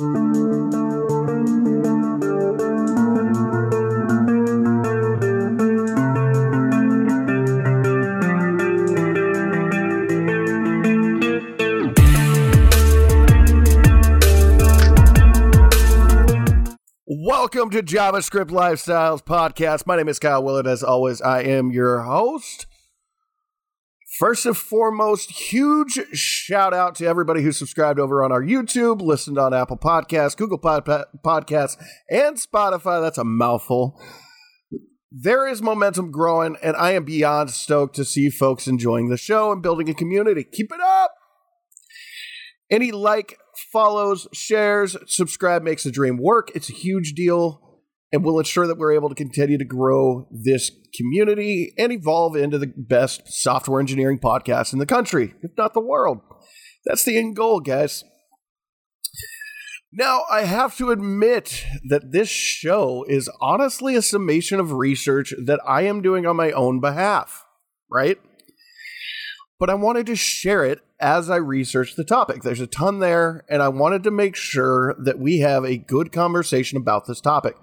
Welcome to JavaScript Lifestyles Podcast. My name is Kyle Willett. As always, I am your host. First and foremost, huge shout out to everybody who subscribed over on our YouTube, listened on Apple Podcasts, Google Pod- Podcasts, and Spotify. That's a mouthful. There is momentum growing, and I am beyond stoked to see folks enjoying the show and building a community. Keep it up! Any like, follows, shares, subscribe makes the dream work. It's a huge deal and will ensure that we're able to continue to grow this community and evolve into the best software engineering podcast in the country, if not the world. That's the end goal, guys. Now, I have to admit that this show is honestly a summation of research that I am doing on my own behalf, right? But I wanted to share it as I researched the topic. There's a ton there, and I wanted to make sure that we have a good conversation about this topic.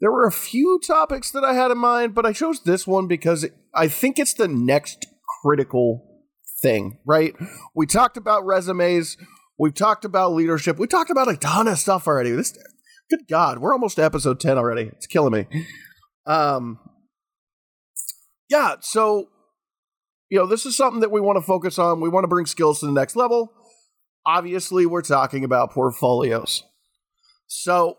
There were a few topics that I had in mind, but I chose this one because I think it's the next critical thing, right? We talked about resumes, we've talked about leadership, we talked about a ton of stuff already. This good God, we're almost to episode 10 already. It's killing me. Um yeah, so you know, this is something that we want to focus on. We want to bring skills to the next level. Obviously, we're talking about portfolios. So,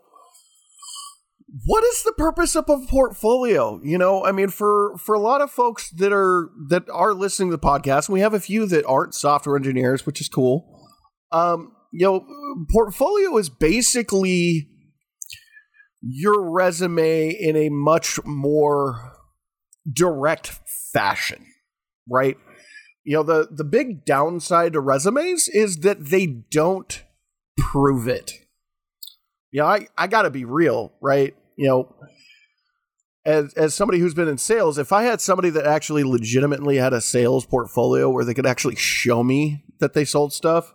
what is the purpose of a portfolio? You know, I mean, for for a lot of folks that are that are listening to the podcast, we have a few that aren't software engineers, which is cool. Um, you know, portfolio is basically your resume in a much more direct fashion, right? You know, the the big downside to resumes is that they don't prove it. You know, I, I gotta be real, right? You know, as as somebody who's been in sales, if I had somebody that actually legitimately had a sales portfolio where they could actually show me that they sold stuff,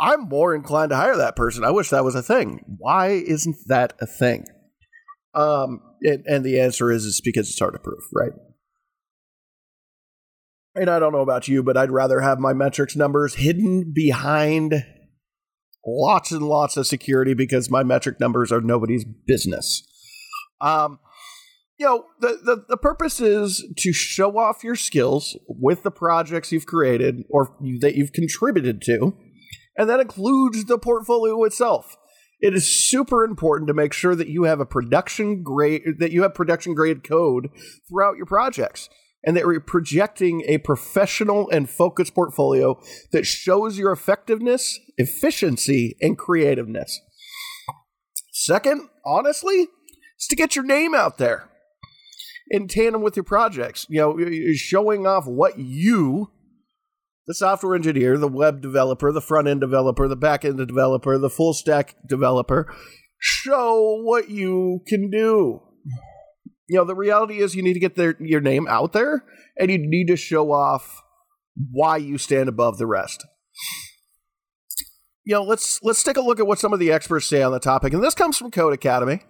I'm more inclined to hire that person. I wish that was a thing. Why isn't that a thing? Um, and, and the answer is it's because it's hard to prove, right? And I don't know about you, but I'd rather have my metrics numbers hidden behind lots and lots of security because my metric numbers are nobody's business. Um, you know, the, the, the purpose is to show off your skills with the projects you've created or that you've contributed to, and that includes the portfolio itself. It is super important to make sure that you have a production grade that you have production grade code throughout your projects and that you're projecting a professional and focused portfolio that shows your effectiveness, efficiency, and creativeness. Second, honestly, is to get your name out there in tandem with your projects. You know, showing off what you, the software engineer, the web developer, the front end developer, the back end developer, the full stack developer, show what you can do you know, the reality is you need to get their, your name out there and you need to show off why you stand above the rest. You know, let's let's take a look at what some of the experts say on the topic, and this comes from Codecademy.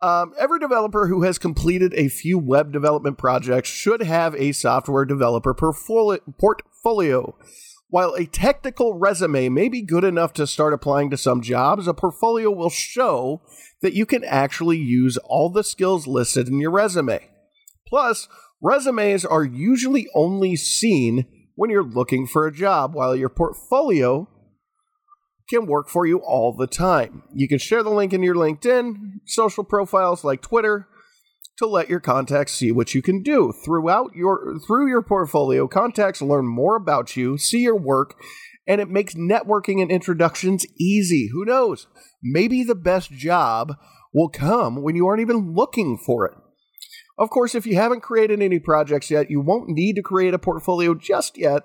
Um, every developer who has completed a few web development projects should have a software developer portfolio. While a technical resume may be good enough to start applying to some jobs, a portfolio will show that you can actually use all the skills listed in your resume. Plus, resumes are usually only seen when you're looking for a job, while your portfolio can work for you all the time. You can share the link in your LinkedIn, social profiles like Twitter, to let your contacts see what you can do. Throughout your through your portfolio, contacts learn more about you, see your work, and it makes networking and introductions easy. Who knows? Maybe the best job will come when you aren't even looking for it. Of course, if you haven't created any projects yet, you won't need to create a portfolio just yet.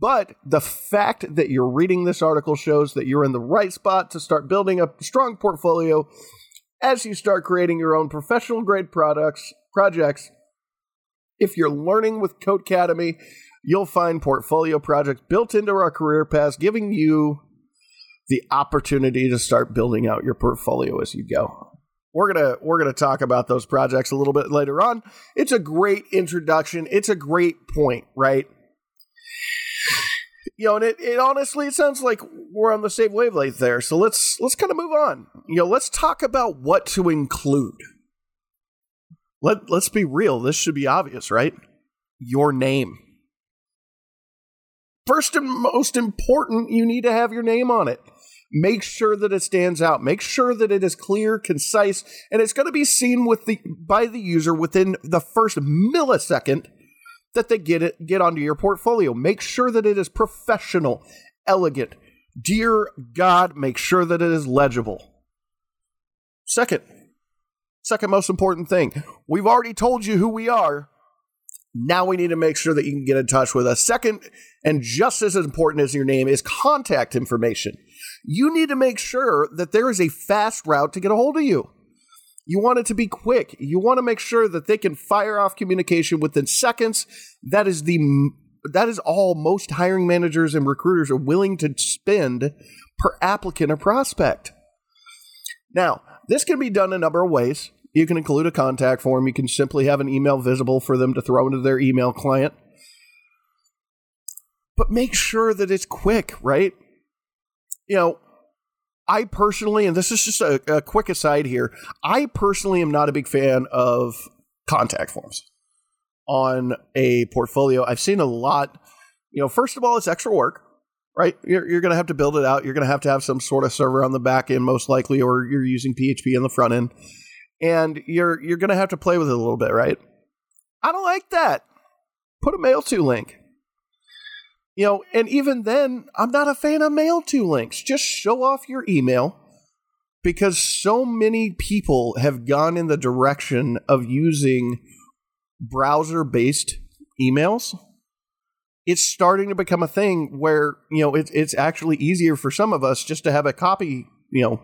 But the fact that you're reading this article shows that you're in the right spot to start building a strong portfolio as you start creating your own professional grade products, projects. If you're learning with Codecademy, you'll find portfolio projects built into our career paths, giving you the opportunity to start building out your portfolio as you go. We're gonna we're gonna talk about those projects a little bit later on. It's a great introduction. It's a great point, right? You know, and it, it honestly it sounds like we're on the same wavelength there. So let's let's kind of move on. You know, let's talk about what to include. Let let's be real. This should be obvious, right? Your name. First and most important, you need to have your name on it. Make sure that it stands out. Make sure that it is clear, concise, and it's going to be seen with the by the user within the first millisecond that they get it get onto your portfolio. Make sure that it is professional, elegant. Dear God, make sure that it is legible. Second, second most important thing. We've already told you who we are. Now we need to make sure that you can get in touch with us. Second, and just as important as your name, is contact information. You need to make sure that there is a fast route to get a hold of you. You want it to be quick. You want to make sure that they can fire off communication within seconds. That is the that is all most hiring managers and recruiters are willing to spend per applicant or prospect. Now, this can be done a number of ways. You can include a contact form. You can simply have an email visible for them to throw into their email client. But make sure that it's quick, right? You know, I personally, and this is just a, a quick aside here, I personally am not a big fan of contact forms on a portfolio. I've seen a lot. You know, first of all, it's extra work, right? You're, you're going to have to build it out. You're going to have to have some sort of server on the back end, most likely, or you're using PHP on the front end and you're you're going to have to play with it a little bit, right? I don't like that. Put a mail to link. You know, and even then, I'm not a fan of mail to links. Just show off your email because so many people have gone in the direction of using browser based emails. It's starting to become a thing where, you know, it's it's actually easier for some of us just to have a copy, you know,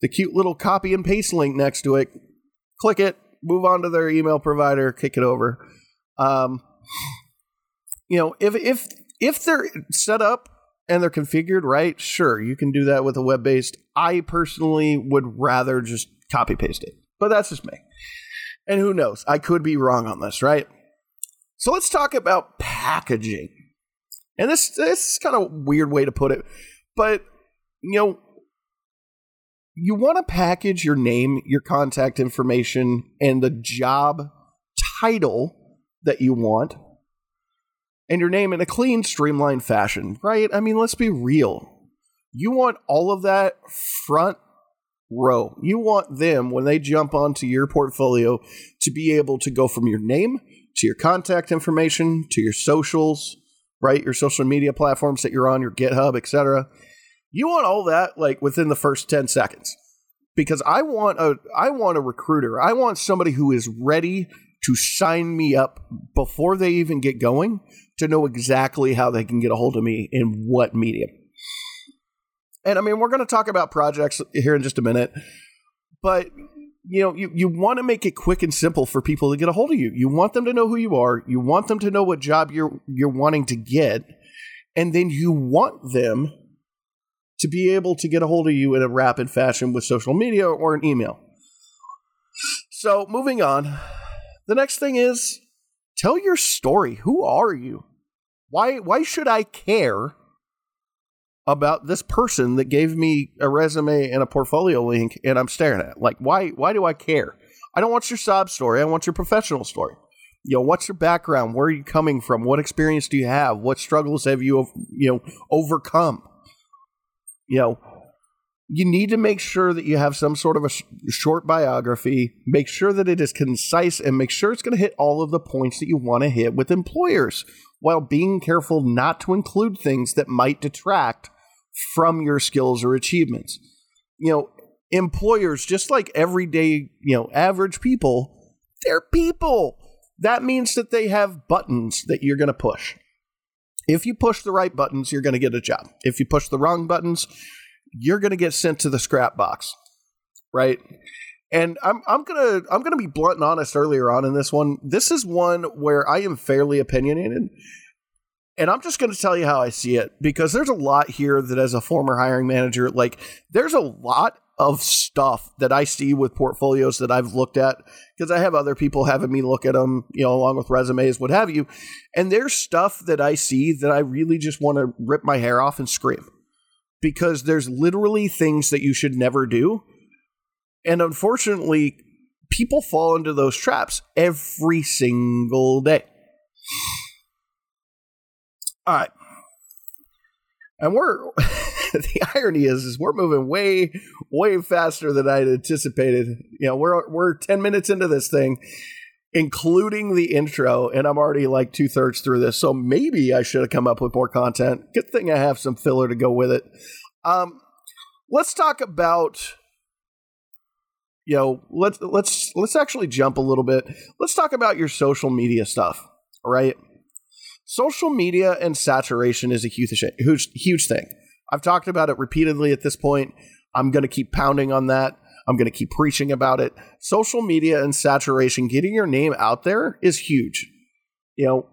the cute little copy and paste link next to it. Click it, move on to their email provider, kick it over. Um, you know, if if if they're set up and they're configured right, sure, you can do that with a web based. I personally would rather just copy paste it, but that's just me. And who knows? I could be wrong on this, right? So let's talk about packaging. And this this is kind of a weird way to put it, but you know, you want to package your name, your contact information, and the job title that you want, and your name in a clean, streamlined fashion, right? I mean, let's be real. You want all of that front row. You want them, when they jump onto your portfolio, to be able to go from your name to your contact information to your socials, right? Your social media platforms that you're on, your GitHub, etc you want all that like within the first 10 seconds. Because I want a I want a recruiter. I want somebody who is ready to sign me up before they even get going to know exactly how they can get a hold of me in what medium. And I mean, we're going to talk about projects here in just a minute, but you know, you, you want to make it quick and simple for people to get a hold of you. You want them to know who you are. You want them to know what job you're you're wanting to get, and then you want them to be able to get a hold of you in a rapid fashion with social media or an email. So, moving on, the next thing is tell your story. Who are you? Why why should I care about this person that gave me a resume and a portfolio link and I'm staring at? Like why why do I care? I don't want your sob story. I want your professional story. You know, what's your background? Where are you coming from? What experience do you have? What struggles have you you know overcome? you know, you need to make sure that you have some sort of a sh- short biography. Make sure that it is concise and make sure it's going to hit all of the points that you want to hit with employers while being careful not to include things that might detract from your skills or achievements. You know, employers, just like everyday, you know, average people, they're people. That means that they have buttons that you're going to push. If you push the right buttons, you're going to get a job. If you push the wrong buttons, you're going to get sent to the scrap box, right? And I'm I'm gonna I'm gonna be blunt and honest earlier on in this one. This is one where I am fairly opinionated, And I'm just going to tell you how I see it because there's a lot here that, as a former hiring manager, like there's a lot of stuff that I see with portfolios that I've looked at because I have other people having me look at them, you know, along with resumes, what have you. And there's stuff that I see that I really just want to rip my hair off and scream because there's literally things that you should never do. And unfortunately, people fall into those traps every single day. All right. And we're the irony is is we're moving way way faster than I'd anticipated. You know, we're we're 10 minutes into this thing including the intro and I'm already like two thirds through this. So maybe I should have come up with more content. Good thing I have some filler to go with it. Um let's talk about you know, let's let's let's actually jump a little bit. Let's talk about your social media stuff, right? social media and saturation is a huge, huge, huge thing. I've talked about it repeatedly at this point. I'm going to keep pounding on that. I'm going to keep preaching about it. Social media and saturation, getting your name out there is huge. You know,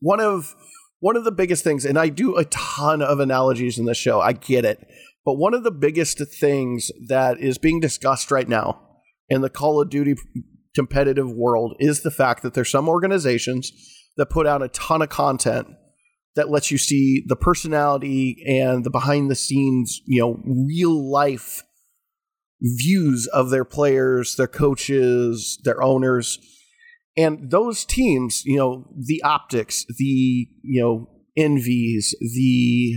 one of one of the biggest things, and I do a ton of analogies in the show. I get it, but one of the biggest things that is being discussed right now in the Call of Duty competitive world is the fact that there's some organizations that put out a ton of content that lets you see the personality and the behind the scenes, you know, real life views of their players, their coaches, their owners. And those teams, you know, the optics, the, you know, envies, the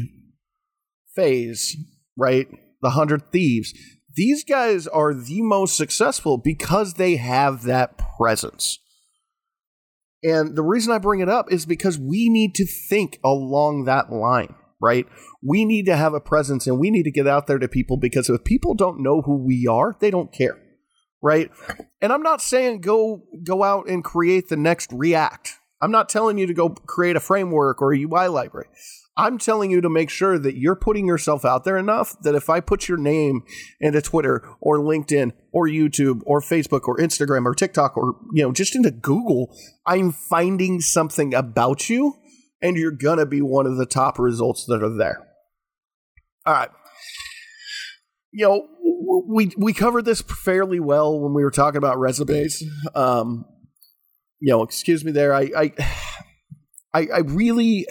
FaZe, right? The hundred thieves. These guys are the most successful because they have that presence. And the reason I bring it up is because we need to think along that line, right? We need to have a presence and we need to get out there to people because if people don't know who we are, they don't care, right? And I'm not saying go go out and create the next React. I'm not telling you to go create a framework or a UI library. I'm telling you to make sure that you're putting yourself out there enough that if I put your name into Twitter or LinkedIn or YouTube or Facebook or Instagram or TikTok or you know just into Google, I'm finding something about you and you're going to be one of the top results that are there. All right. You know, we we covered this fairly well when we were talking about resumes. Um, you know, excuse me there. I I I, I really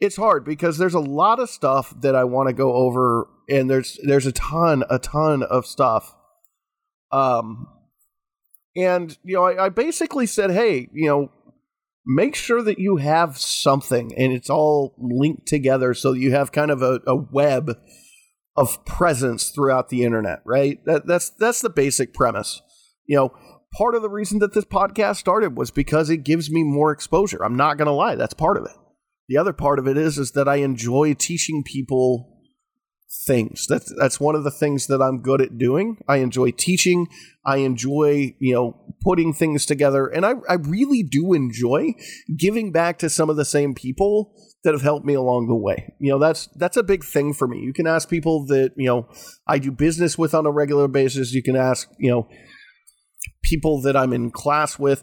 it's hard because there's a lot of stuff that I want to go over, and there's there's a ton, a ton of stuff. Um, and you know, I, I basically said, hey, you know, make sure that you have something, and it's all linked together, so you have kind of a, a web of presence throughout the internet, right? That, that's that's the basic premise. You know, part of the reason that this podcast started was because it gives me more exposure. I'm not going to lie, that's part of it. The other part of it is is that I enjoy teaching people things. That's that's one of the things that I'm good at doing. I enjoy teaching. I enjoy, you know, putting things together. And I, I really do enjoy giving back to some of the same people that have helped me along the way. You know, that's that's a big thing for me. You can ask people that, you know, I do business with on a regular basis. You can ask, you know, people that I'm in class with.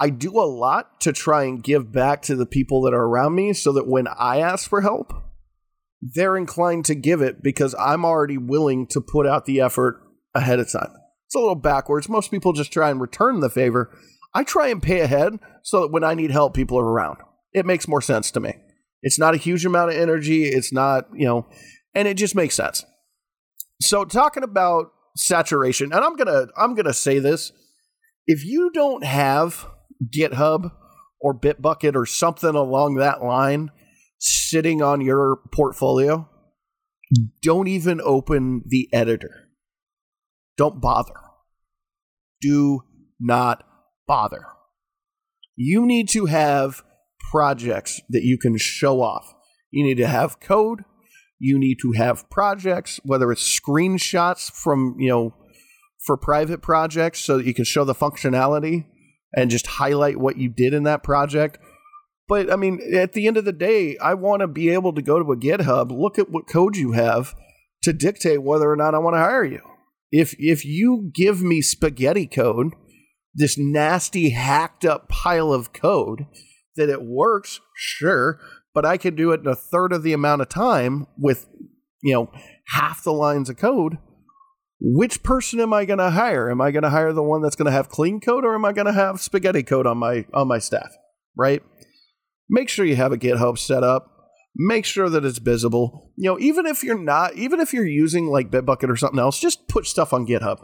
I do a lot to try and give back to the people that are around me so that when I ask for help, they're inclined to give it because I'm already willing to put out the effort ahead of time. It's a little backwards. Most people just try and return the favor. I try and pay ahead so that when I need help, people are around. It makes more sense to me. It's not a huge amount of energy. It's not, you know, and it just makes sense. So talking about saturation, and I'm gonna I'm gonna say this. If you don't have GitHub or Bitbucket or something along that line sitting on your portfolio, hmm. don't even open the editor. Don't bother. Do not bother. You need to have projects that you can show off. You need to have code. You need to have projects, whether it's screenshots from, you know, for private projects so that you can show the functionality and just highlight what you did in that project. But I mean, at the end of the day, I want to be able to go to a GitHub, look at what code you have to dictate whether or not I want to hire you. If if you give me spaghetti code, this nasty hacked up pile of code that it works, sure, but I can do it in a third of the amount of time with, you know, half the lines of code. Which person am I going to hire? Am I going to hire the one that's going to have clean code or am I going to have spaghetti code on my on my staff, right? Make sure you have a GitHub set up. Make sure that it's visible. You know, even if you're not, even if you're using like Bitbucket or something else, just put stuff on GitHub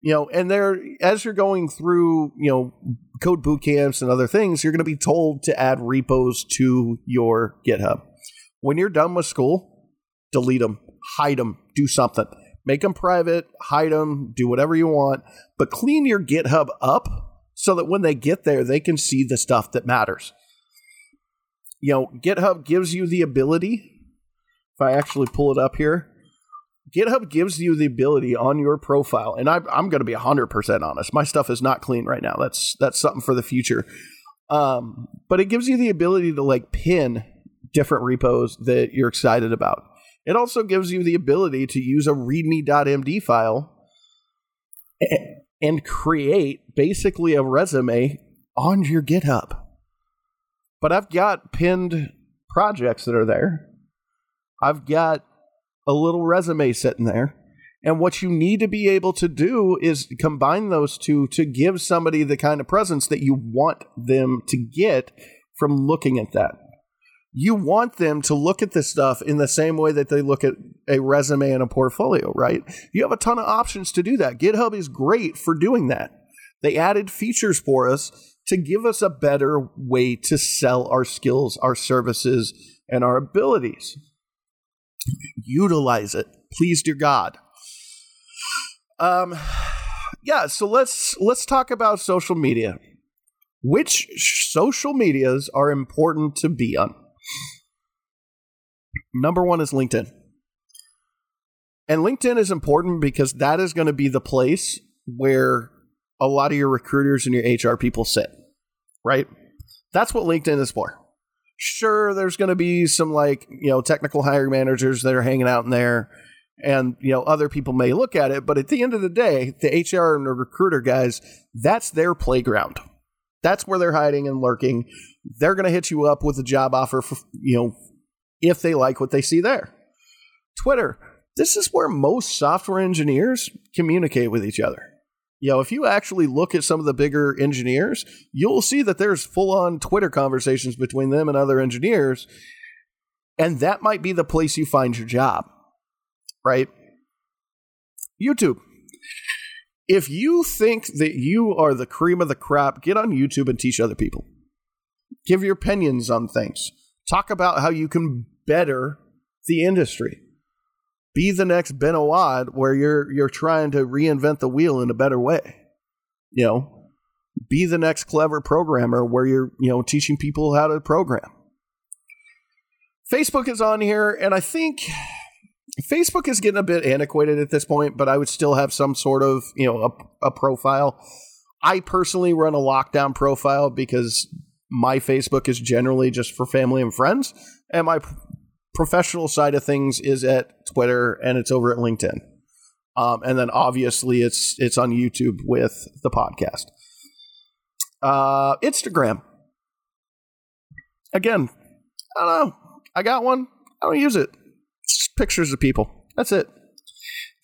you know, and there, as you're going through, you know, code boot camps and other things, you're going to be told to add repos to your GitHub. When you're done with school, delete them, hide them, do something. Make them private, hide them, do whatever you want, but clean your GitHub up so that when they get there, they can see the stuff that matters. You know, GitHub gives you the ability, if I actually pull it up here, GitHub gives you the ability on your profile, and I, I'm going to be 100% honest. My stuff is not clean right now. That's that's something for the future. Um, but it gives you the ability to like pin different repos that you're excited about. It also gives you the ability to use a readme.md file and create basically a resume on your GitHub. But I've got pinned projects that are there. I've got a little resume sitting there. And what you need to be able to do is combine those two to give somebody the kind of presence that you want them to get from looking at that. You want them to look at this stuff in the same way that they look at a resume and a portfolio, right? You have a ton of options to do that. GitHub is great for doing that. They added features for us to give us a better way to sell our skills, our services, and our abilities. Utilize it. Please dear god. Um yeah so let's let's talk about social media. Which social medias are important to be on? Number one is linkedin. And linkedin is important because that is going to be the place where a lot of your recruiters and your hr people sit right? That's what linkedin is for. Sure there's going to be some like you know technical hiring managers that are hanging out in there and you know other people may look at it but at the end of the day the hr and the recruiter guys that's their playground. That's where they're hiding and lurking. They're going to hit you up with a job offer for you know if they like what they see there. Twitter this is where most software engineers communicate with each other you know, if you actually look at some of the bigger engineers, you'll see that there's full on Twitter conversations between them and other engineers. And that might be the place you find your job, right? YouTube. If you think that you are the cream of the crop, get on YouTube and teach other people. Give your opinions on things. Talk about how you can better the industry be the next Ben Awad where you're you're trying to reinvent the wheel in a better way. You know, be the next clever programmer where you're, you know, teaching people how to program. Facebook is on here and I think Facebook is getting a bit antiquated at this point, but I would still have some sort of, you know, a, a profile. I personally run a lockdown profile because my Facebook is generally just for family and friends, and my professional side of things is at Twitter and it's over at LinkedIn. Um, and then obviously it's it's on YouTube with the podcast. Uh, Instagram. Again, I don't know. I got one. I don't use it. It's just pictures of people. That's it.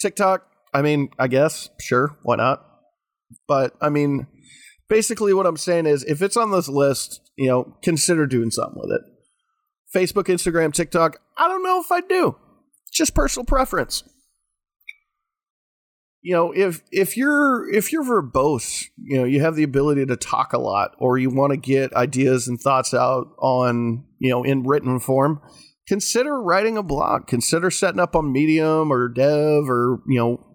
TikTok. I mean, I guess sure, why not? But I mean, basically, what I'm saying is, if it's on this list, you know, consider doing something with it. Facebook, Instagram, TikTok. I don't know if I do. It's just personal preference. You know, if if you're if you're verbose, you know, you have the ability to talk a lot or you want to get ideas and thoughts out on, you know, in written form, consider writing a blog. Consider setting up on Medium or Dev or, you know,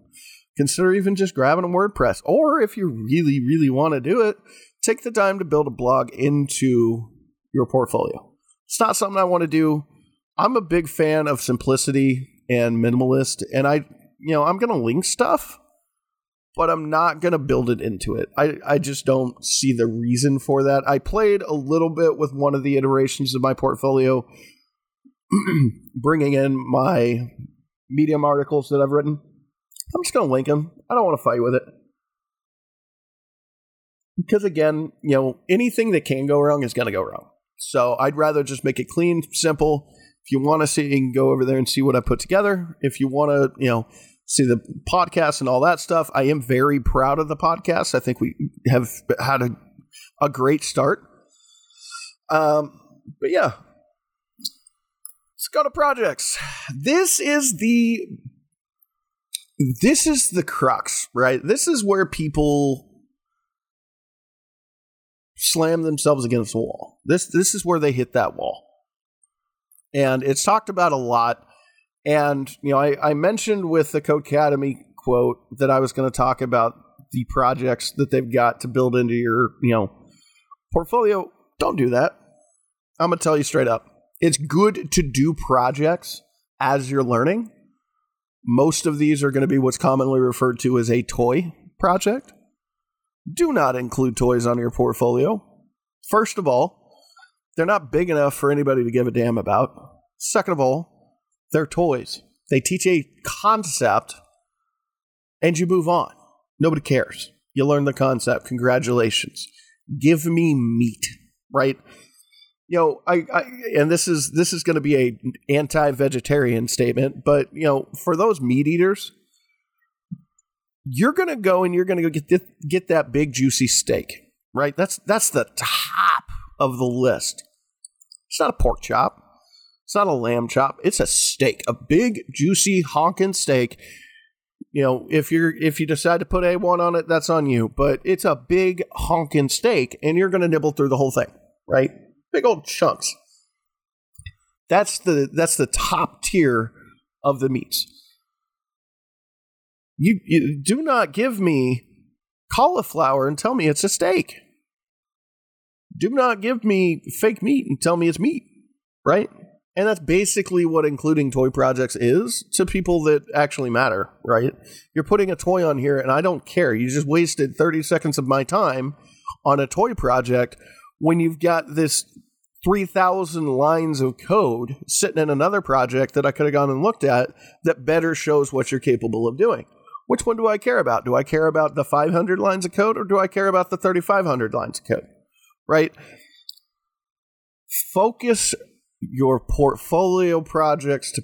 consider even just grabbing a WordPress. Or if you really, really want to do it, take the time to build a blog into your portfolio. It's not something I want to do. I'm a big fan of simplicity and minimalist, and I, you know, I'm going to link stuff, but I'm not going to build it into it. I, I just don't see the reason for that. I played a little bit with one of the iterations of my portfolio, bringing in my Medium articles that I've written. I'm just going to link them. I don't want to fight with it. Because again, you know, anything that can go wrong is going to go wrong. So I'd rather just make it clean, simple. If you want to see, you can go over there and see what I put together. If you want to, you know, see the podcast and all that stuff, I am very proud of the podcast. I think we have had a, a great start. Um, but yeah, let's go to projects. This is the this is the crux, right? This is where people slam themselves against the wall. This this is where they hit that wall. And it's talked about a lot. And, you know, I, I mentioned with the Codecademy quote that I was going to talk about the projects that they've got to build into your, you know, portfolio. Don't do that. I'm to tell you straight up. It's good to do projects as you're learning. Most of these are going to be what's commonly referred to as a toy project do not include toys on your portfolio. First of all, they're not big enough for anybody to give a damn about. Second of all, they're toys. They teach a concept and you move on. Nobody cares. You learn the concept. Congratulations. Give me meat, right? You know, I, I and this is this is going to be a anti-vegetarian statement, but you know, for those meat eaters, you're going to go and you're going to go get this, get that big juicy steak, right? That's that's the top of the list. It's not a pork chop. It's not a lamb chop. It's a steak, a big juicy honking steak. You know, if you're if you decide to put A1 on it, that's on you, but it's a big honking steak and you're going to nibble through the whole thing, right? Big old chunks. That's the that's the top tier of the meats. You, you do not give me cauliflower and tell me it's a steak. Do not give me fake meat and tell me it's meat, right? And that's basically what including toy projects is to people that actually matter, right? You're putting a toy on here and I don't care. You just wasted 30 seconds of my time on a toy project when you've got this 3,000 lines of code sitting in another project that I could have gone and looked at that better shows what you're capable of doing. Which one do I care about? Do I care about the 500 lines of code or do I care about the 3,500 lines of code? Right? Focus your portfolio projects to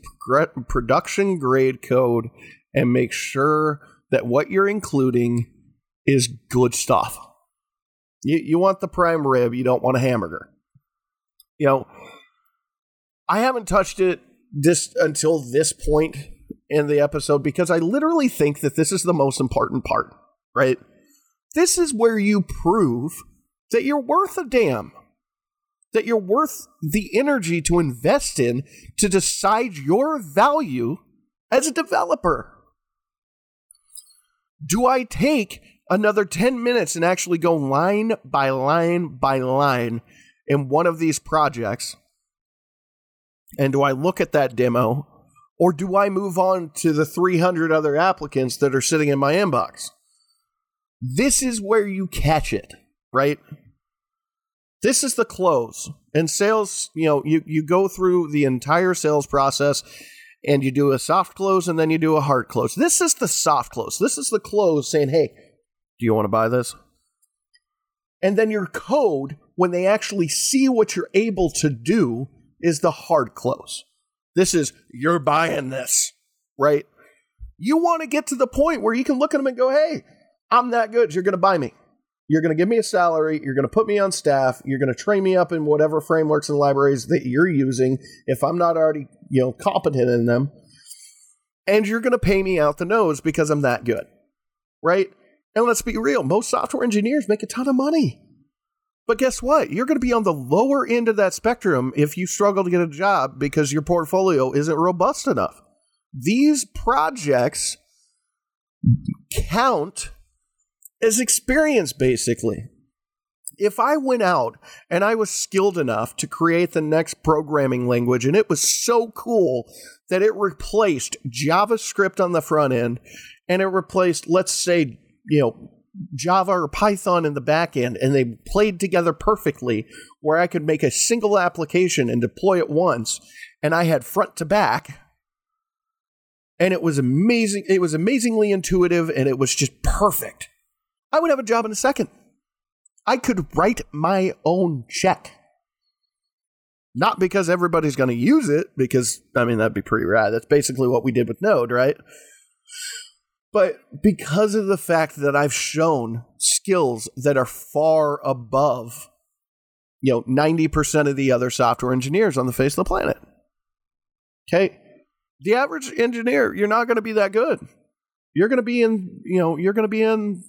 production grade code and make sure that what you're including is good stuff. You, you want the prime rib, you don't want a hamburger. You know, I haven't touched it this until this point in the episode because I literally think that this is the most important part, right? This is where you prove that you're worth a damn, that you're worth the energy to invest in to decide your value as a developer. Do I take another 10 minutes and actually go line by line by line in one of these projects? And do I look at that demo or do I move on to the 300 other applicants that are sitting in my inbox? This is where you catch it, right? This is the close. And sales, you know, you, you go through the entire sales process and you do a soft close and then you do a hard close. This is the soft close. This is the close saying, hey, do you want to buy this? And then your code, when they actually see what you're able to do, is the hard close. This is, you're buying this, right? You want to get to the point where you can look at them and go, hey, I'm that good. You're going to buy me. You're going to give me a salary. You're going to put me on staff. You're going to train me up in whatever frameworks and libraries that you're using if I'm not already, you know, competent in them. And you're going to pay me out the nose because I'm that good. Right? And let's be real, most software engineers make a ton of money. But guess what? You're going to be on the lower end of that spectrum if you struggle to get a job because your portfolio isn't robust enough. These projects count as experience, basically. If I went out and I was skilled enough to create the next programming language and it was so cool that it replaced JavaScript on the front end and it replaced, let's say, you know, Java or Python in the back end, and they played together perfectly where I could make a single application and deploy it once, and I had front to back. And it was amazing. It was amazingly intuitive and it was just perfect. I would have a job in a second. I could write my own check. Not because everybody's going to use it, because, I mean, that'd be pretty rad. That's basically what we did with Node, right? But because of the fact that I've shown skills that are far above, you know, 90% of the other software engineers on the face of the planet. Okay. The average engineer, you're not going to be that good. You're going to be in, you know, you're going to be in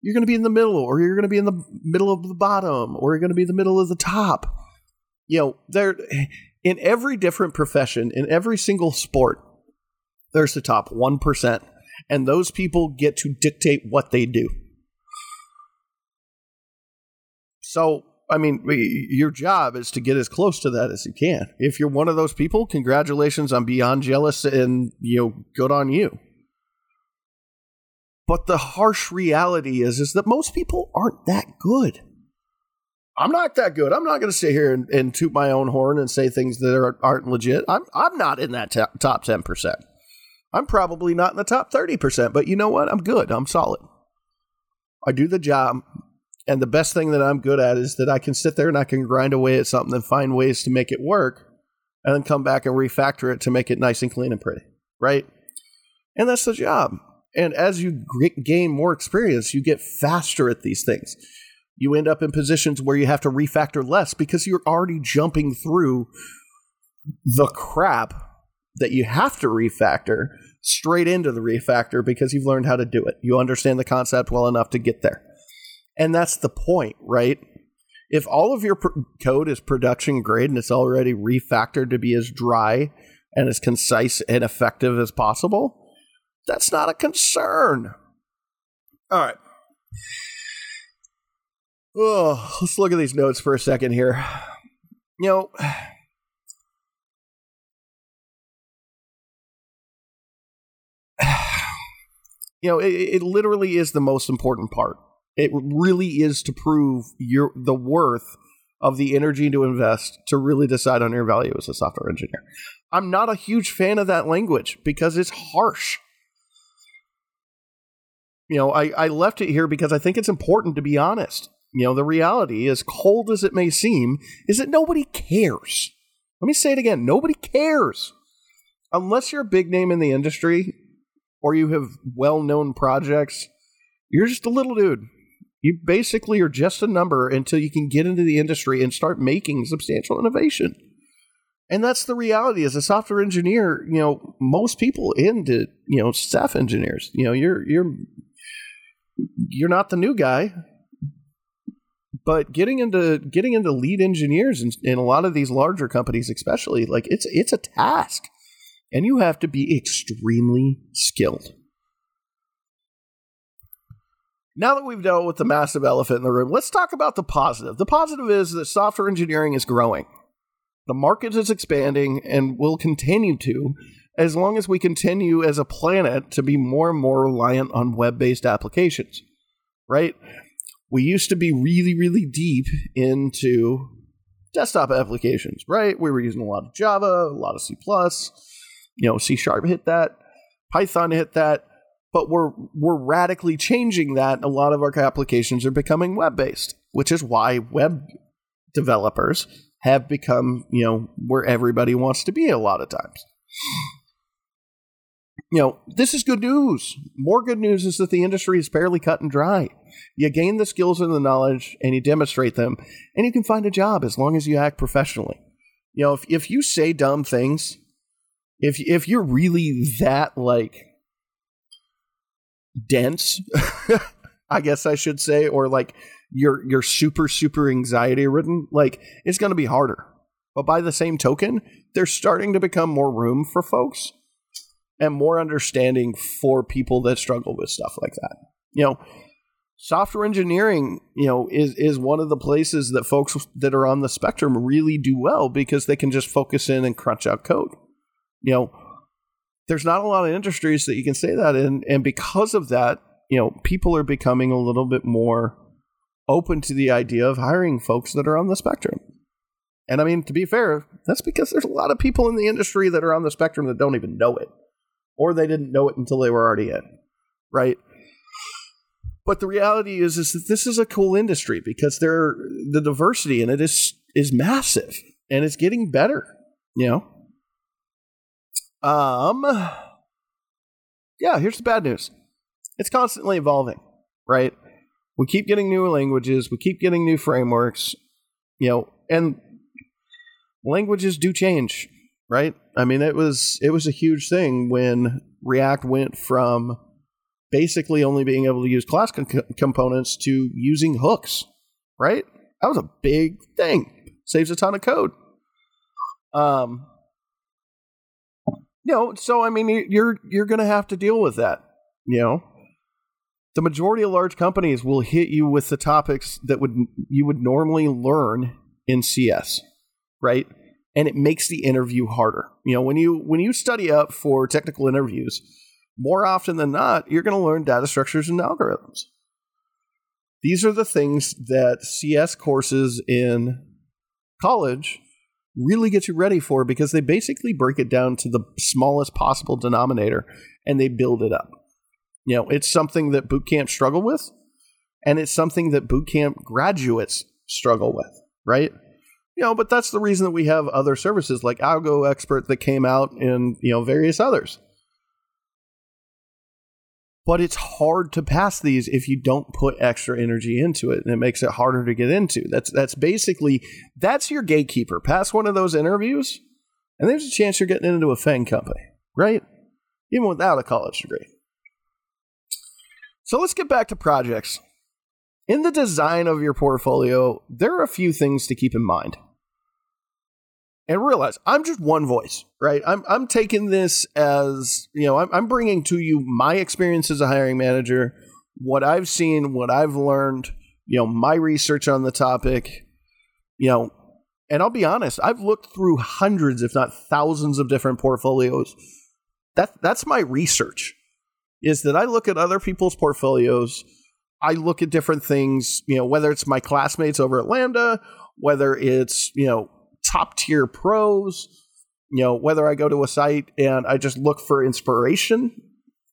you're going to be in the middle or you're going to be in the middle of the bottom or you're going to be the middle of the top you know there in every different profession in every single sport there's the top 1% and those people get to dictate what they do so i mean your job is to get as close to that as you can if you're one of those people congratulations i'm beyond jealous and you know good on you but the harsh reality is is that most people aren't that good. I'm not that good. I'm not going to sit here and, and, toot my own horn and say things that are, aren't legit. I'm I'm not in that top, top 10%. I'm probably not in the top 30%, but you know what? I'm good. I'm solid. I do the job. And the best thing that I'm good at is that I can sit there and I can grind away at something and find ways to make it work and then come back and refactor it to make it nice and clean and pretty. Right? And that's the job. And as you gain more experience, you get faster at these things. You end up in positions where you have to refactor less because you're already jumping through the crap that you have to refactor straight into the refactor because you've learned how to do it. You understand the concept well enough to get there. And that's the point, right? If all of your pr- code is production grade and it's already refactored to be as dry and as concise and effective as possible, that's not a concern. All right. Oh, let's look at these notes for a second here. You know, you know, it, it, literally is the most important part. It really is to prove your the worth of the energy to invest to really decide on your value as a software engineer. I'm not a huge fan of that language because it's harsh you know, I, I left it here because I think it's important to be honest. You know, the reality, as cold as it may seem, is that nobody cares. Let me say it again nobody cares. Unless you're a big name in the industry or you have well known projects, you're just a little dude. You basically are just a number until you can get into the industry and start making substantial innovation. And that's the reality as a software engineer, you know, most people into, you know, staff engineers, you know, you're you're you're not the new guy but getting into getting into lead engineers in, in, a lot of these larger companies especially like it's it's a task and you have to be extremely skilled now that we've dealt with the massive elephant in the room let's talk about the positive the positive is that software engineering is growing the market is expanding and will continue to as long as we continue as a planet to be more and more reliant on web based applications, right? We used to be really, really deep into desktop applications, right? We were using a lot of Java, a lot of C, you know, C sharp hit that, Python hit that, but we're we're radically changing that. A lot of our applications are becoming web based, which is why web developers have become, you know, where everybody wants to be a lot of times you know, this is good news. More good news is that the industry is fairly cut and dry. You gain the skills and the knowledge and you demonstrate them, and you can find a job as long as you act professionally. You know, if, if you say dumb things, if if you're really that like dense, I guess I should say, or like you're you're super super anxiety ridden, like it's going to be harder. But by the same token, there's starting to become more room for folks and more understanding for people that struggle with stuff like that. You know, software engineering, you know, is is one of the places that folks that are on the spectrum really do well because they can just focus in and crunch out code. You know, there's not a lot of industries that you can say that in, and because of that, you know, people are becoming a little bit more open to the idea of hiring folks that are on the spectrum. And I mean, to be fair, that's because there's a lot of people in the industry that are on the spectrum that don't even know it or they didn't know it until they were already in, right? But the reality is, is that this is a cool industry because there the diversity in it is is massive and it's getting better. You know. Um. Yeah. Here's the bad news. It's constantly evolving, right? We keep getting new languages. We keep getting new frameworks. You know, and languages do change, right? I mean, it was it was a huge thing when React went from basically only being able to use class com- components to using hooks, right? That was a big thing. Saves a ton of code. Um, you know, so I mean, you're you're going to have to deal with that. You know, the majority of large companies will hit you with the topics that would you would normally learn in CS, right? And it makes the interview harder. You know, when you when you study up for technical interviews, more often than not, you're going to learn data structures and algorithms. These are the things that CS courses in college really get you ready for because they basically break it down to the smallest possible denominator and they build it up. You know, it's something that boot camp struggle with, and it's something that boot camp graduates struggle with, right? You know, but that's the reason that we have other services like AlgoExpert that came out and, you know, various others but it's hard to pass these if you don't put extra energy into it and it makes it harder to get into. That's that's basically that's your gatekeeper. Pass one of those interviews and there's a chance you're getting into a FAANG company right? Even without a college degree. So let's get back to projects. In the design of your portfolio there are a few things to keep in mind and realize I'm just one voice, right? I'm I'm taking this as you know I'm, I'm bringing to you my experience as a hiring manager, what I've seen, what I've learned, you know, my research on the topic, you know, and I'll be honest, I've looked through hundreds, if not thousands, of different portfolios. That that's my research. Is that I look at other people's portfolios. I look at different things, you know, whether it's my classmates over at Lambda, whether it's, you know, top tier pros. You know, whether I go to a site and I just look for inspiration,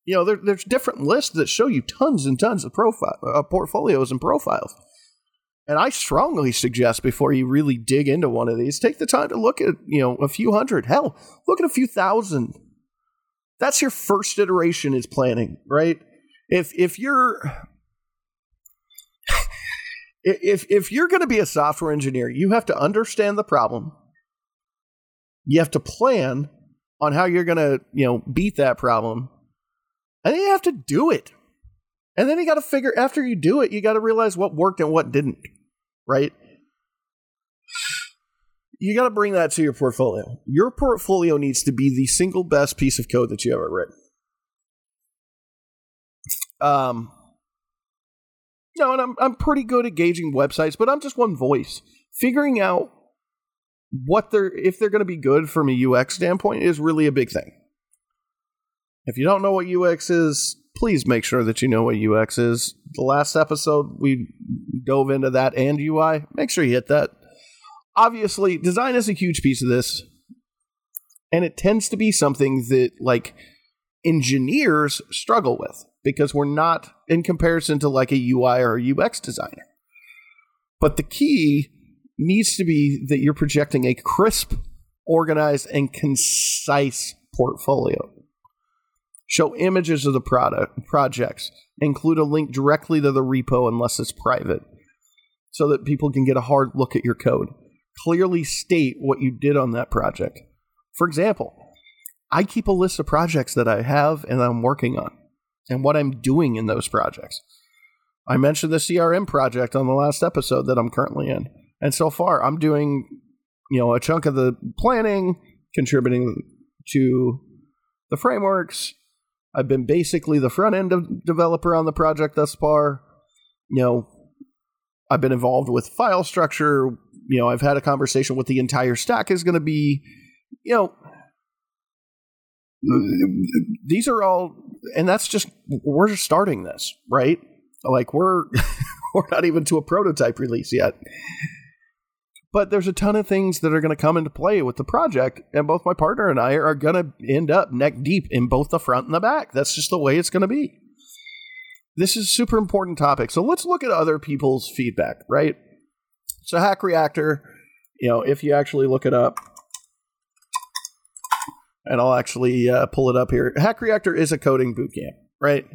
you know, there, there's different lists that show you tons and tons of profile uh, portfolios and profiles. And I strongly suggest before you really dig into one of these, take the time to look at, you know, a few hundred. Hell, look at a few thousand. That's your first iteration is planning, right? If if you're if if you're going to be a software engineer, you have to understand the problem. You have to plan on how you're going to, you know, beat that problem. And then you have to do it. And then you got to figure after you do it, you got to realize what worked and what didn't, right? You got to bring that to your portfolio. Your portfolio needs to be the single best piece of code that you ever written. Um, no, and I'm I'm pretty good at gauging websites, but I'm just one voice. Figuring out what they're if they're going to be good from a UX standpoint is really a big thing. If you don't know what UX is, please make sure that you know what UX is. The last episode we dove into that and UI. Make sure you hit that. Obviously, design is a huge piece of this. And it tends to be something that like engineers struggle with because we're not in comparison to like a UI or a UX designer. But the key needs to be that you're projecting a crisp, organized, and concise portfolio. Show images of the product projects. Include a link directly to the repo unless it's private, so that people can get a hard look at your code. Clearly state what you did on that project. For example, I keep a list of projects that I have and I'm working on and what I'm doing in those projects. I mentioned the CRM project on the last episode that I'm currently in. And so far, I'm doing, you know, a chunk of the planning, contributing to the frameworks. I've been basically the front end developer on the project thus far. You know, I've been involved with file structure. You know, I've had a conversation with the entire stack is going to be, you know, these are all and that's just we're just starting this right like we're we're not even to a prototype release yet but there's a ton of things that are going to come into play with the project and both my partner and i are going to end up neck deep in both the front and the back that's just the way it's going to be this is super important topic. So let's look at other people's feedback, right? So Hack Reactor, you know, if you actually look it up, and I'll actually uh, pull it up here. Hack Reactor is a coding bootcamp, right?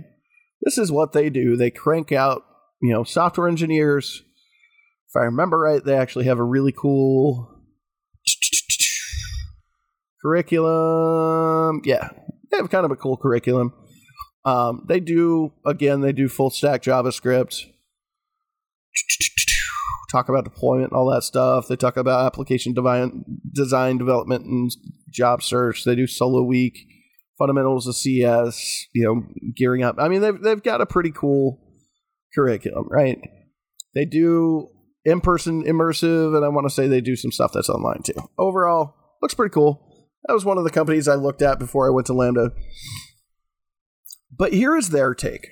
This is what they do. They crank out, you know, software engineers. If I remember right, they actually have a really cool curriculum. Yeah, they have kind of a cool curriculum. Um, they do again. They do full stack JavaScript. Talk about deployment, and all that stuff. They talk about application design, design development, and job search. They do Solo Week, fundamentals of CS. You know, gearing up. I mean, they've they've got a pretty cool curriculum, right? They do in person immersive, and I want to say they do some stuff that's online too. Overall, looks pretty cool. That was one of the companies I looked at before I went to Lambda. But here is their take,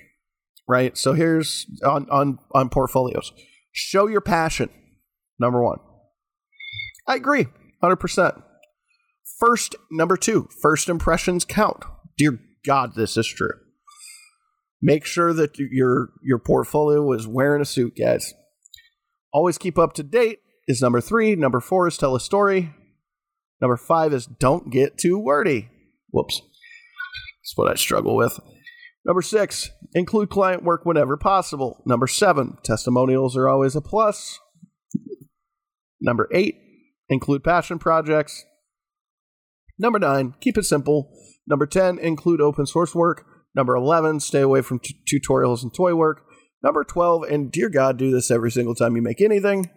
right? So here's on on on portfolios. Show your passion. Number 1. I agree. 100%. First, number 2, first impressions count. Dear god, this is true. Make sure that your your portfolio is wearing a suit, guys. Always keep up to date is number 3. Number 4 is tell a story. Number 5 is don't get too wordy. Whoops. That's what I struggle with. Number six, include client work whenever possible. Number seven, testimonials are always a plus. Number eight, include passion projects. Number nine, keep it simple. Number 10, include open source work. Number 11, stay away from t- tutorials and toy work. Number 12, and dear God, do this every single time you make anything.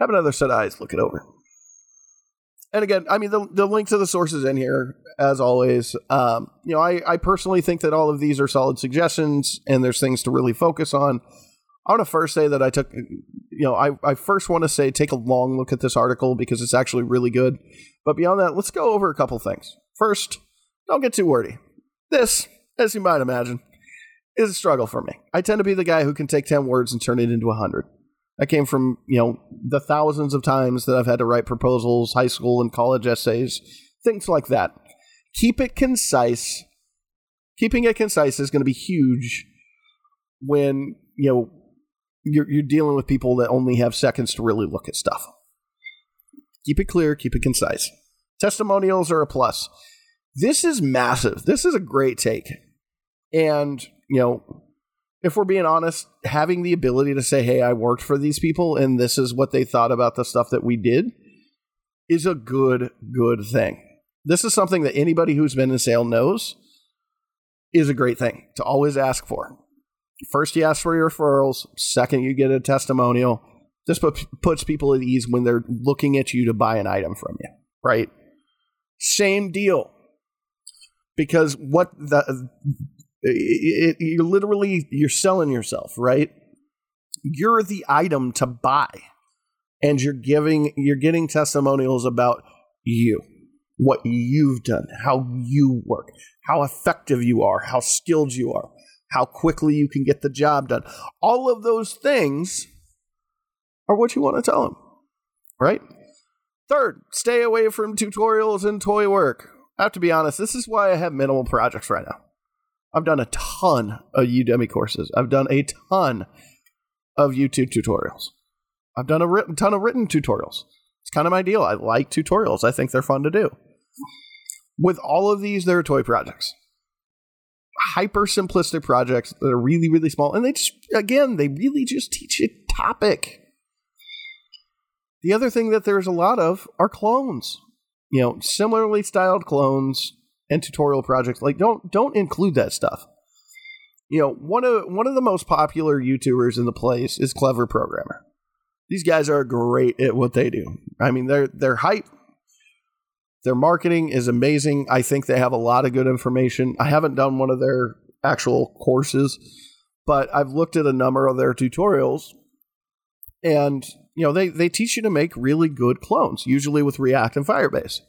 Have another set of eyes look it over. And again, I mean, the, the link to the sources in here as always. Um, you know, I, I personally think that all of these are solid suggestions and there's things to really focus on. I want to first say that I took, you know, I, I first want to say take a long look at this article because it's actually really good. But beyond that, let's go over a couple things. First, don't get too wordy. This, as you might imagine, is a struggle for me. I tend to be the guy who can take 10 words and turn it into 100. I came from, you know, the thousands of times that I've had to write proposals, high school and college essays, things like that keep it concise. Keeping it concise is going to be huge when you know you're, you're dealing with people that only have seconds to really look at stuff. Keep it clear, keep it concise. Testimonials are a plus. This is massive. This is a great take. And, you know, if we're being honest, having the ability to say, hey, I worked for these people and this is what they thought about the stuff that we did is a good, good thing this is something that anybody who's been in sale knows is a great thing to always ask for. First, you ask for your referrals. Second, you get a testimonial. This puts people at ease when they're looking at you to buy an item from you, right? Same deal. Because what the it, it, you're literally you're selling yourself, right? You're the item to buy, and you're giving you're getting testimonials about you what you've done, how you work, how effective you are, how skilled you are, how quickly you can get the job done. All of those things are what you want to tell them, right? Third, stay away from tutorials and toy work. I have to be honest, this is why I have minimal projects right now. I've done a ton of Udemy courses. I've done a ton of YouTube tutorials. I've done a ton of written tutorials. It's kind of my deal. I like tutorials. I think they're fun to do. With all of these, there are toy projects. Hyper simplistic projects that are really, really small. And they just, again, they really just teach a topic. The other thing that there's a lot of are clones. You know, similarly styled clones and tutorial projects. Like don't don't include that stuff. You know, one of one of the most popular YouTubers in the place is Clever Programmer. These guys are great at what they do. I mean, they're they're hype their marketing is amazing. I think they have a lot of good information. I haven't done one of their actual courses, but I've looked at a number of their tutorials and you know they, they teach you to make really good clones, usually with React and Firebase.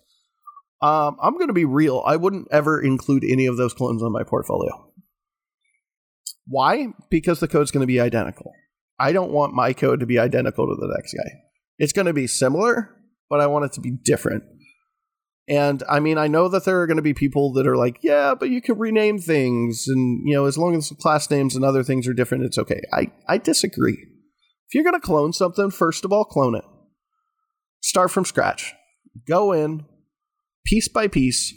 Um, I'm going to be real. I wouldn't ever include any of those clones on my portfolio. Why? Because the code's going to be identical. I don't want my code to be identical to the next guy. It's going to be similar, but I want it to be different And I mean, I know that there are going to be people that are like, yeah, but you can rename things. And, you know, as long as the class names and other things are different, it's okay. I, I disagree. If you're going to clone something, first of all, clone it. Start from scratch. Go in piece by piece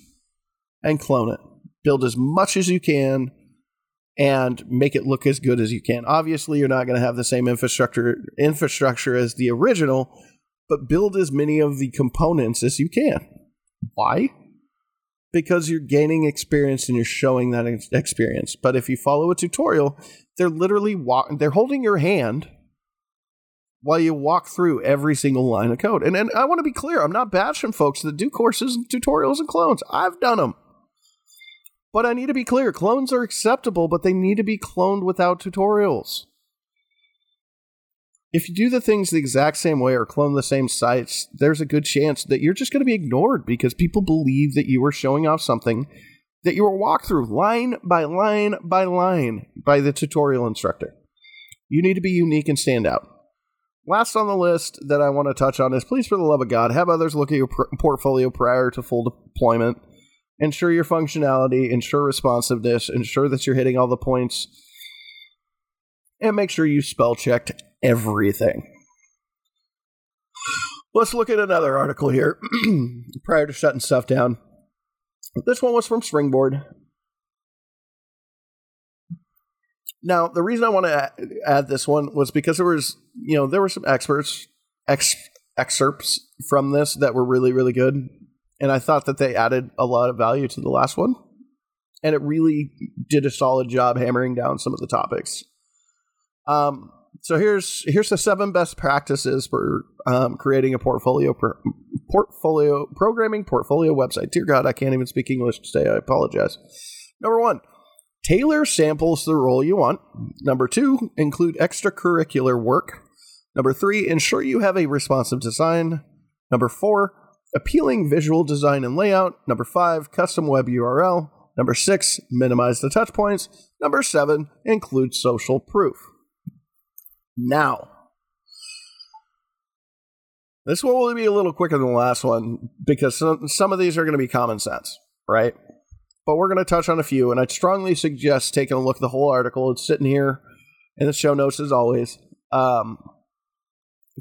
and clone it. Build as much as you can and make it look as good as you can. Obviously, you're not going to have the same infrastructure infrastructure as the original, but build as many of the components as you can. Why? Because you're gaining experience and you're showing that experience. But if you follow a tutorial, they're literally walk- they're holding your hand while you walk through every single line of code. And and I want to be clear, I'm not bashing folks that do courses and tutorials and clones. I've done them. But I need to be clear, clones are acceptable, but they need to be cloned without tutorials if you do the things the exact same way or clone the same sites, there's a good chance that you're just going to be ignored because people believe that you are showing off something that you were walked through line by line by line by the tutorial instructor. You need to be unique and stand out. Last on the list that I want to touch on is please, for the love of God, have others look at your pr- portfolio prior to full deployment. Ensure your functionality, ensure responsiveness, ensure that you're hitting all the points, and make sure you spell checked everything. Let's look at another article here prior to shutting stuff down. This one was from Springboard. Now, the reason I want to add this one was because there was, you know, there were some experts ex- excerpts from this that were really, really good, and I thought that they added a lot of value to the last one, and it really did a solid job hammering down some of the topics. Um, so here's here's the seven best practices for um, creating a portfolio portfolio programming portfolio website. Dear God, I can't even speak English today. I apologize. Number one, tailor samples the role you want. Number two, include extracurricular work. Number three, ensure you have a responsive design. Number four, appealing visual design and layout. Number five, custom web URL. Number six, minimize the touch points. Number seven, include social proof now. This one will be a little quicker than the last one because some, some of these are going to be common sense, right? But we're going to touch on a few, and I'd strongly suggest taking a look at the whole article. It's sitting here in the show notes as always. Um,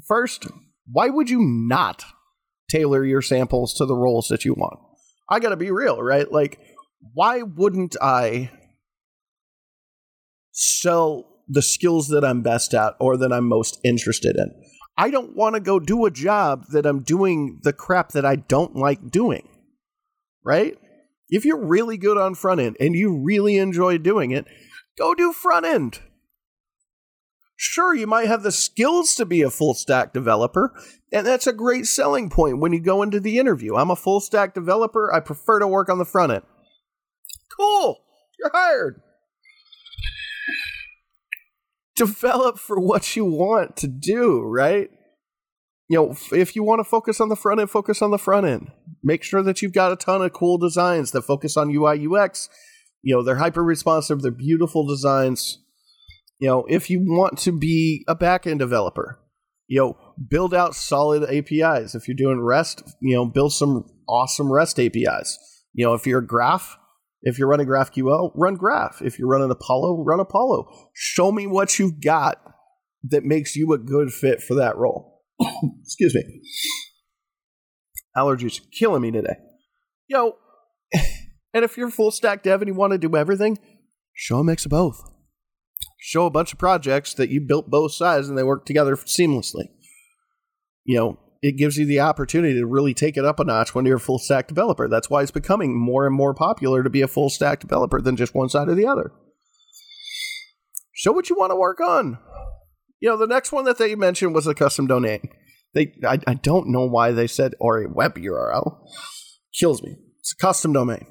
first, why would you not tailor your samples to the roles that you want? I got to be real, right? Like, why wouldn't I sell the skills that I'm best at or that I'm most interested in. I don't want to go do a job that I'm doing the crap that I don't like doing. Right? If you're really good on front end and you really enjoy doing it, go do front end. Sure, you might have the skills to be a full stack developer, and that's a great selling point when you go into the interview. I'm a full stack developer. I prefer to work on the front end. Cool. You're hired develop for what you want to do, right? You know, if you want to focus on the front end, focus on the front end. Make sure that you've got a ton of cool designs that focus on UI UX. You know, they're hyper responsive, they're beautiful designs. You know, if you want to be a backend developer, you know, build out solid APIs. If you're doing REST, you know, build some awesome REST APIs. You know, if you're a graph, if you're running GraphQL, run Graph. If you're running Apollo, run Apollo. Show me what you've got that makes you a good fit for that role. Excuse me. Allergies killing me today. Yo, and if you're full stack dev and you want to do everything, show a mix of both. Show a bunch of projects that you built both sides and they work together seamlessly. You know, it gives you the opportunity to really take it up a notch when you're a full stack developer. That's why it's becoming more and more popular to be a full stack developer than just one side or the other. Show what you want to work on. You know, the next one that they mentioned was a custom domain. They, I, I don't know why they said or a web URL. Kills me. It's a custom domain.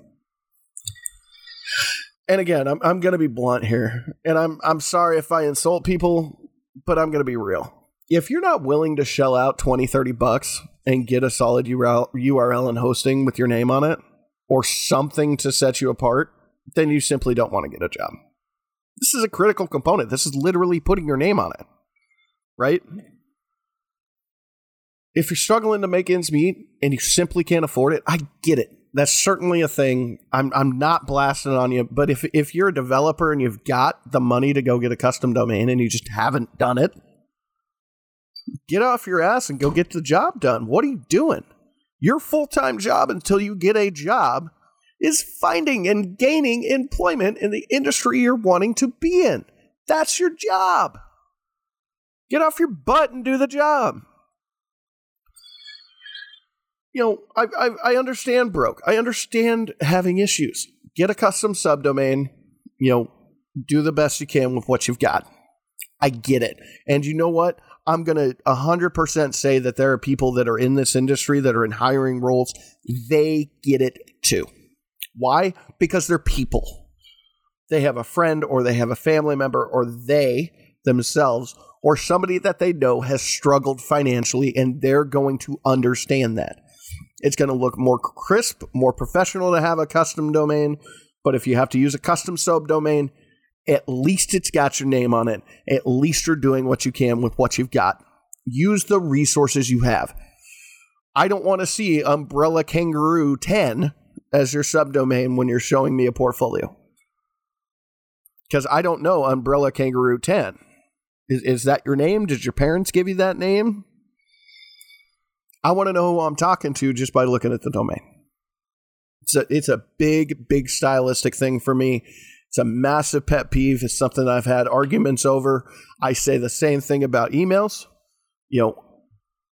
And again, I'm I'm gonna be blunt here, and I'm I'm sorry if I insult people, but I'm gonna be real if you're not willing to shell out 20, 30 bucks and get a solid URL, URL and hosting with your name on it or something to set you apart, then you simply don't want to get a job. This is a critical component. This is literally putting your name on it, right? if you're struggling to make ends meet and you simply can't afford it, I get it. That's certainly a thing. I'm I'm not blasting on you, but if if you're a developer and you've got the money to go get a custom domain and you just haven't done it, get off your ass and go get the job done. What are you doing? Your full-time job until you get a job is finding and gaining employment in the industry you're wanting to be in. That's your job. Get off your butt and do the job you know, I, I, I understand broke. I understand having issues. Get a custom subdomain. You know, do the best you can with what you've got. I get it. And you know what? I'm going to 100% say that there are people that are in this industry that are in hiring roles. They get it too. Why? Because they're people. They have a friend or they have a family member or they themselves or somebody that they know has struggled financially and they're going to understand that. It's going to look more crisp, more professional to have a custom domain. But if you have to use a custom subdomain, at least it's got your name on it. At least you're doing what you can with what you've got. Use the resources you have. I don't want to see Umbrella Kangaroo 10 as your subdomain when you're showing me a portfolio. Because I don't know Umbrella Kangaroo 10. Is, is that your name? Did your parents give you that name? I want to know who I'm talking to just by looking at the domain. It's a, it's a big, big stylistic thing for me. It's a massive pet peeve. It's something I've had arguments over. I say the same thing about emails. You know,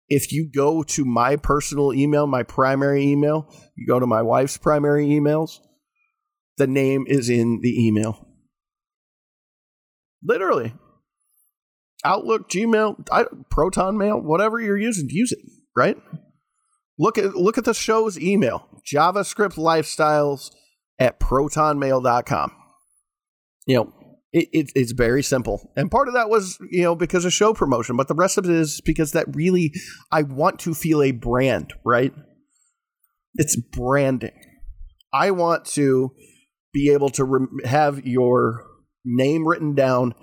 if you go to my personal email, my primary email, you go to my wife's primary emails, the name is in the email. Literally. Outlook, Gmail, Proton Mail, whatever you're using, use it right? Look at look at the show's email, JavaScript lifestyles at protonmail.com. You know, it, it, it's very simple. And part of that was, you know, because of show promotion, but the rest of it is because that really, I want to feel a brand, right? It's branding. I want to be able to re- have your name written down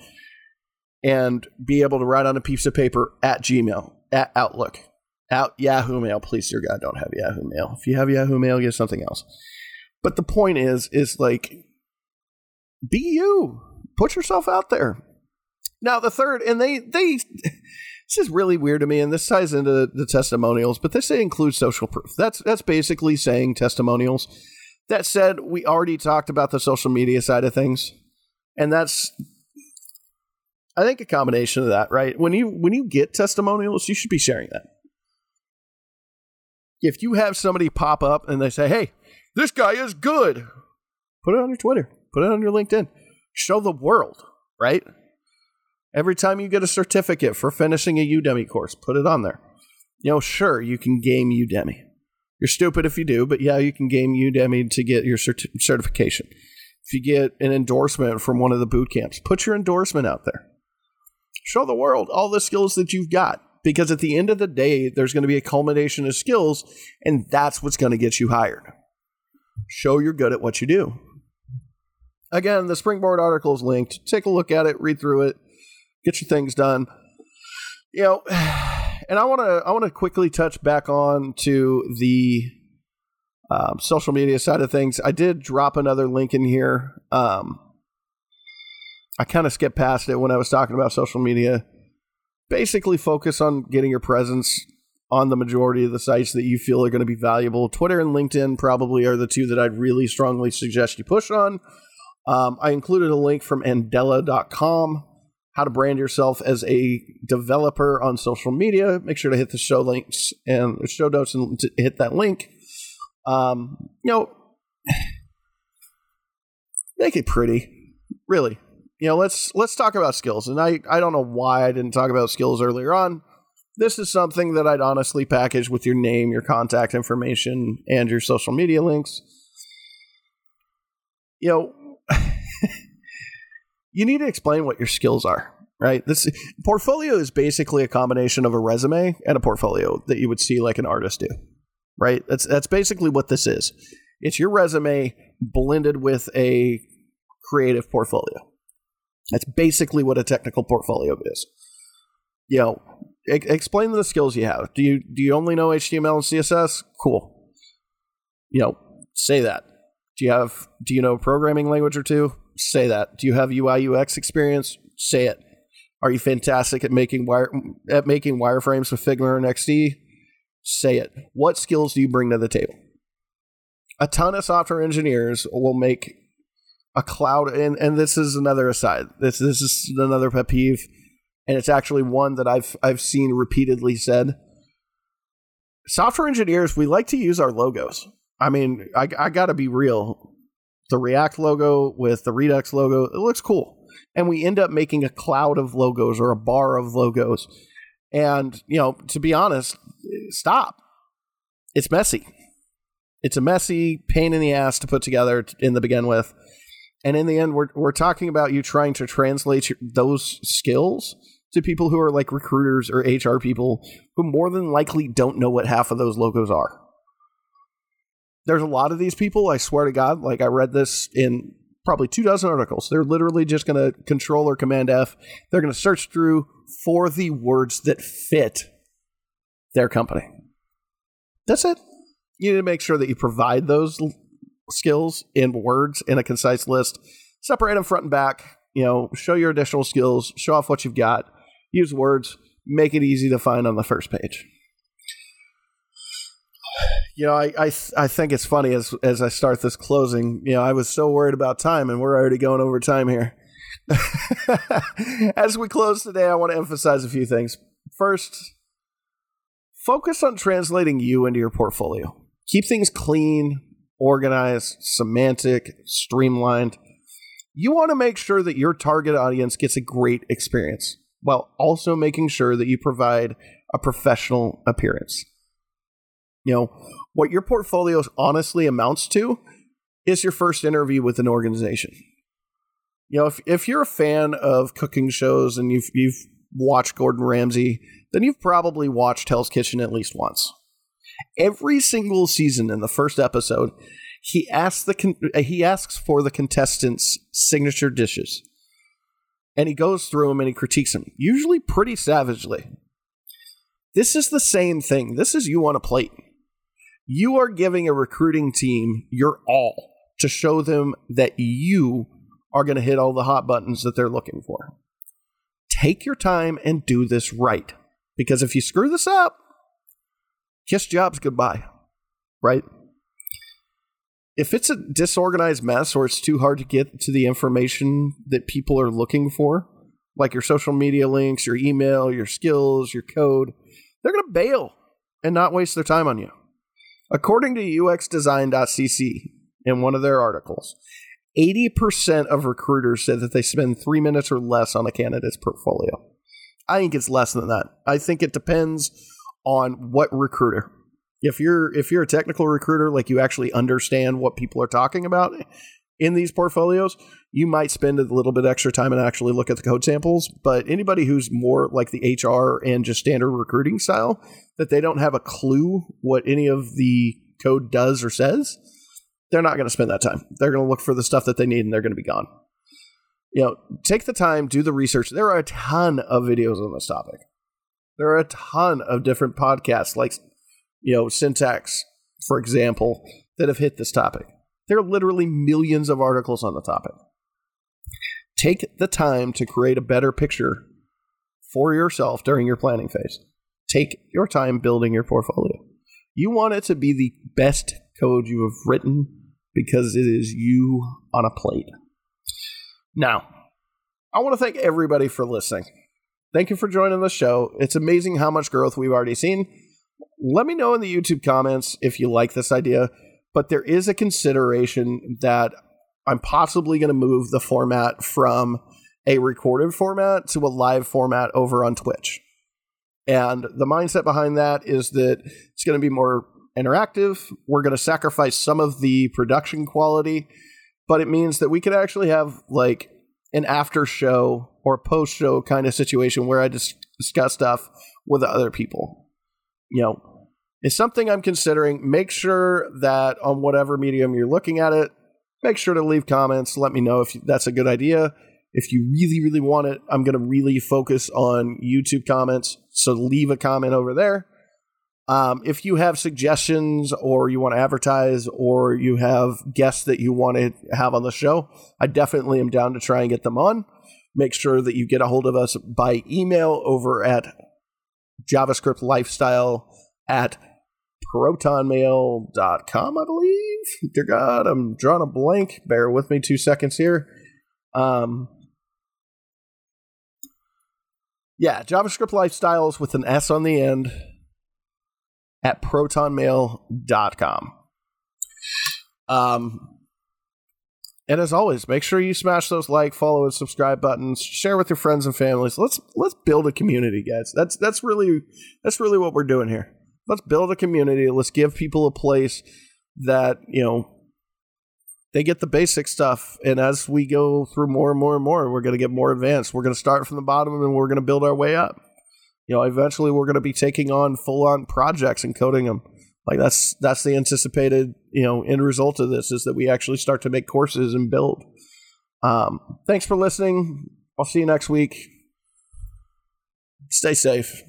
and be able to write on a piece of paper at Gmail, at Outlook, out Yahoo Mail. Please, dear God, don't have Yahoo Mail. If you have Yahoo Mail, get something else. But the point is, is like, be you. Put yourself out there. Now the third, and they they this is really weird to me, and this ties into the testimonials, but this includes social proof. That's that's basically saying testimonials. That said, we already talked about the social media side of things, and that's I think a combination of that, right? When you when you get testimonials, you should be sharing that if you have somebody pop up and they say, hey, this guy is good, put it on your Twitter, put it on your LinkedIn, show the world, right? Every time you get a certificate for finishing a Udemy course, put it on there. You know, sure, you can game Udemy. You're stupid if you do, but yeah, you can game Udemy to get your certi- certification. If you get an endorsement from one of the boot camps, put your endorsement out there. Show the world all the skills that you've got because at the end of the day, there's going to be a culmination of skills, and that's what's going to get you hired. Show you're good at what you do. Again, the Springboard article is linked. Take a look at it, read through it, get your things done. You know, and I want to I want to quickly touch back on to the um, social media side of things. I did drop another link in here. Um, I kind of skipped past it when I was talking about social media basically focus on getting your presence on the majority of the sites that you feel are going to be valuable. Twitter and LinkedIn probably are the two that I'd really strongly suggest you push on. Um, I included a link from Andela.com, how to brand yourself as a developer on social media. Make sure to hit the show links and show notes and hit that link. Um, you know, make it pretty, really you know, let's let's talk about skills. And I I don't know why I didn't talk about skills earlier on. This is something that I'd honestly package with your name, your contact information, and your social media links. You know, you need to explain what your skills are, right? This portfolio is basically a combination of a resume and a portfolio that you would see like an artist do, right? That's that's basically what this is. It's your resume blended with a creative portfolio. That's basically what a technical portfolio is. You know, explain the skills you have. Do you do you only know HTML and CSS? Cool. You know, say that. Do you have do you know a programming language or two? Say that. Do you have UI UX experience? Say it. Are you fantastic at making wire at making wireframes with Figma and XD? Say it. What skills do you bring to the table? A ton of software engineers will make a cloud and, and this is another aside. This this is another pet peeve, and it's actually one that I've I've seen repeatedly said. Software engineers, we like to use our logos. I mean, I, I got to be real. The React logo with the Redux logo, it looks cool. And we end up making a cloud of logos or a bar of logos. And, you know, to be honest, stop. It's messy. It's a messy pain in the ass to put together in the begin with. And in the end, we're, we're talking about you trying to translate those skills to people who are like recruiters or HR people who more than likely don't know what half of those logos are there's a lot of these people. I swear to God, like I read this in probably two dozen articles. They're literally just going to control or command F. They're going to search through for the words that fit their company. That's it. You need to make sure that you provide those skills in words in a concise list. Separate them front and back. You know, show your additional skills, show off what you've got, use words, make it easy to find on the first page you know, I I, I think it's funny as as I start this closing. You know, I was so worried about time, and we're already going over time here. as we close today, I want to emphasize a few things. First, focus on translating you into your portfolio. Keep things clean, organized, semantic, streamlined. You want to make sure that your target audience gets a great experience while also making sure that you provide a professional appearance. You know, what your portfolio honestly amounts to is your first interview with an organization. You know, if if you're a fan of cooking shows and you've you've watched Gordon Ramsay, then you've probably watched Hell's Kitchen at least once. Every single season in the first episode, he asks the con- uh, he asks for the contestants' signature dishes. And he goes through them and he critiques them, usually pretty savagely. This is the same thing. This is you on a plate. You are giving a recruiting team your all to show them that you are going to hit all the hot buttons that they're looking for. Take your time and do this right. Because if you screw this up, kiss jobs goodbye. Right? If it's a disorganized mess or it's too hard to get to the information that people are looking for, like your social media links, your email, your skills, your code, they're going to bail and not waste their time on you. According to UXDesign.cc, in one of their articles, 80% of recruiters said that they spend three minutes or less on a candidate's portfolio. I think it's less than that. I think it depends on what recruiter. If you're if you're a technical recruiter, like you actually understand what people are talking about in these portfolios, you might spend a little bit extra time and actually look at the code samples. But anybody who's more like the HR and just standard recruiting style, that they don't have a clue what any of the code does or says, they're not going to spend that time. They're going to look for the stuff that they need and they're going to be gone. You know, take the time, do the research. There are a ton of videos on this topic. There are a ton of different podcasts, like, you know, Syntax, for example, that have hit this topic. There are literally millions of articles on the topic. Take the time to create a better picture for yourself during your planning phase. Take your time building your portfolio. You want it to be the best code you have written because it is you on a plate. Now, I want to thank everybody for listening. Thank you for joining the show. It's amazing how much growth we've already seen. Let me know in the YouTube comments if you like this idea but there is a consideration that I'm possibly going to move the format from a recorded format to a live format over on Twitch. And the mindset behind that is that it's going to be more interactive. We're going to sacrifice some of the production quality, but it means that we could actually have like an after show or post show kind of situation where I just discuss stuff with other people. You know, is something I'm considering. Make sure that on whatever medium you're looking at it, make sure to leave comments. Let me know if that's a good idea. If you really, really want it, I'm going to really focus on YouTube comments. So leave a comment over there. Um, if you have suggestions or you want to advertise or you have guests that you want to have on the show, I definitely am down to try and get them on. Make sure that you get a hold of us by email over at JavaScript Lifestyle at protonmail.com, I believe. Dear God, I'm drawing a blank. Bear with me two seconds here. Um, yeah, JavaScript Lifestyles with an S on the end at protonmail.com. Um, and as always, make sure you smash those like, follow, and subscribe buttons. Share with your friends and families. Let's let's build a community, guys. That's that's really that's really what we're doing here. Let's build a community. Let's give people a place that you know they get the basic stuff. And as we go through more and more and more, we're going to get more advanced. We're going to start from the bottom and we're going to build our way up. You know, eventually we're going to be taking on full on projects and coding them. Like that's that's the anticipated you know end result of this is that we actually start to make courses and build. Um, thanks for listening. I'll see you next week. Stay safe.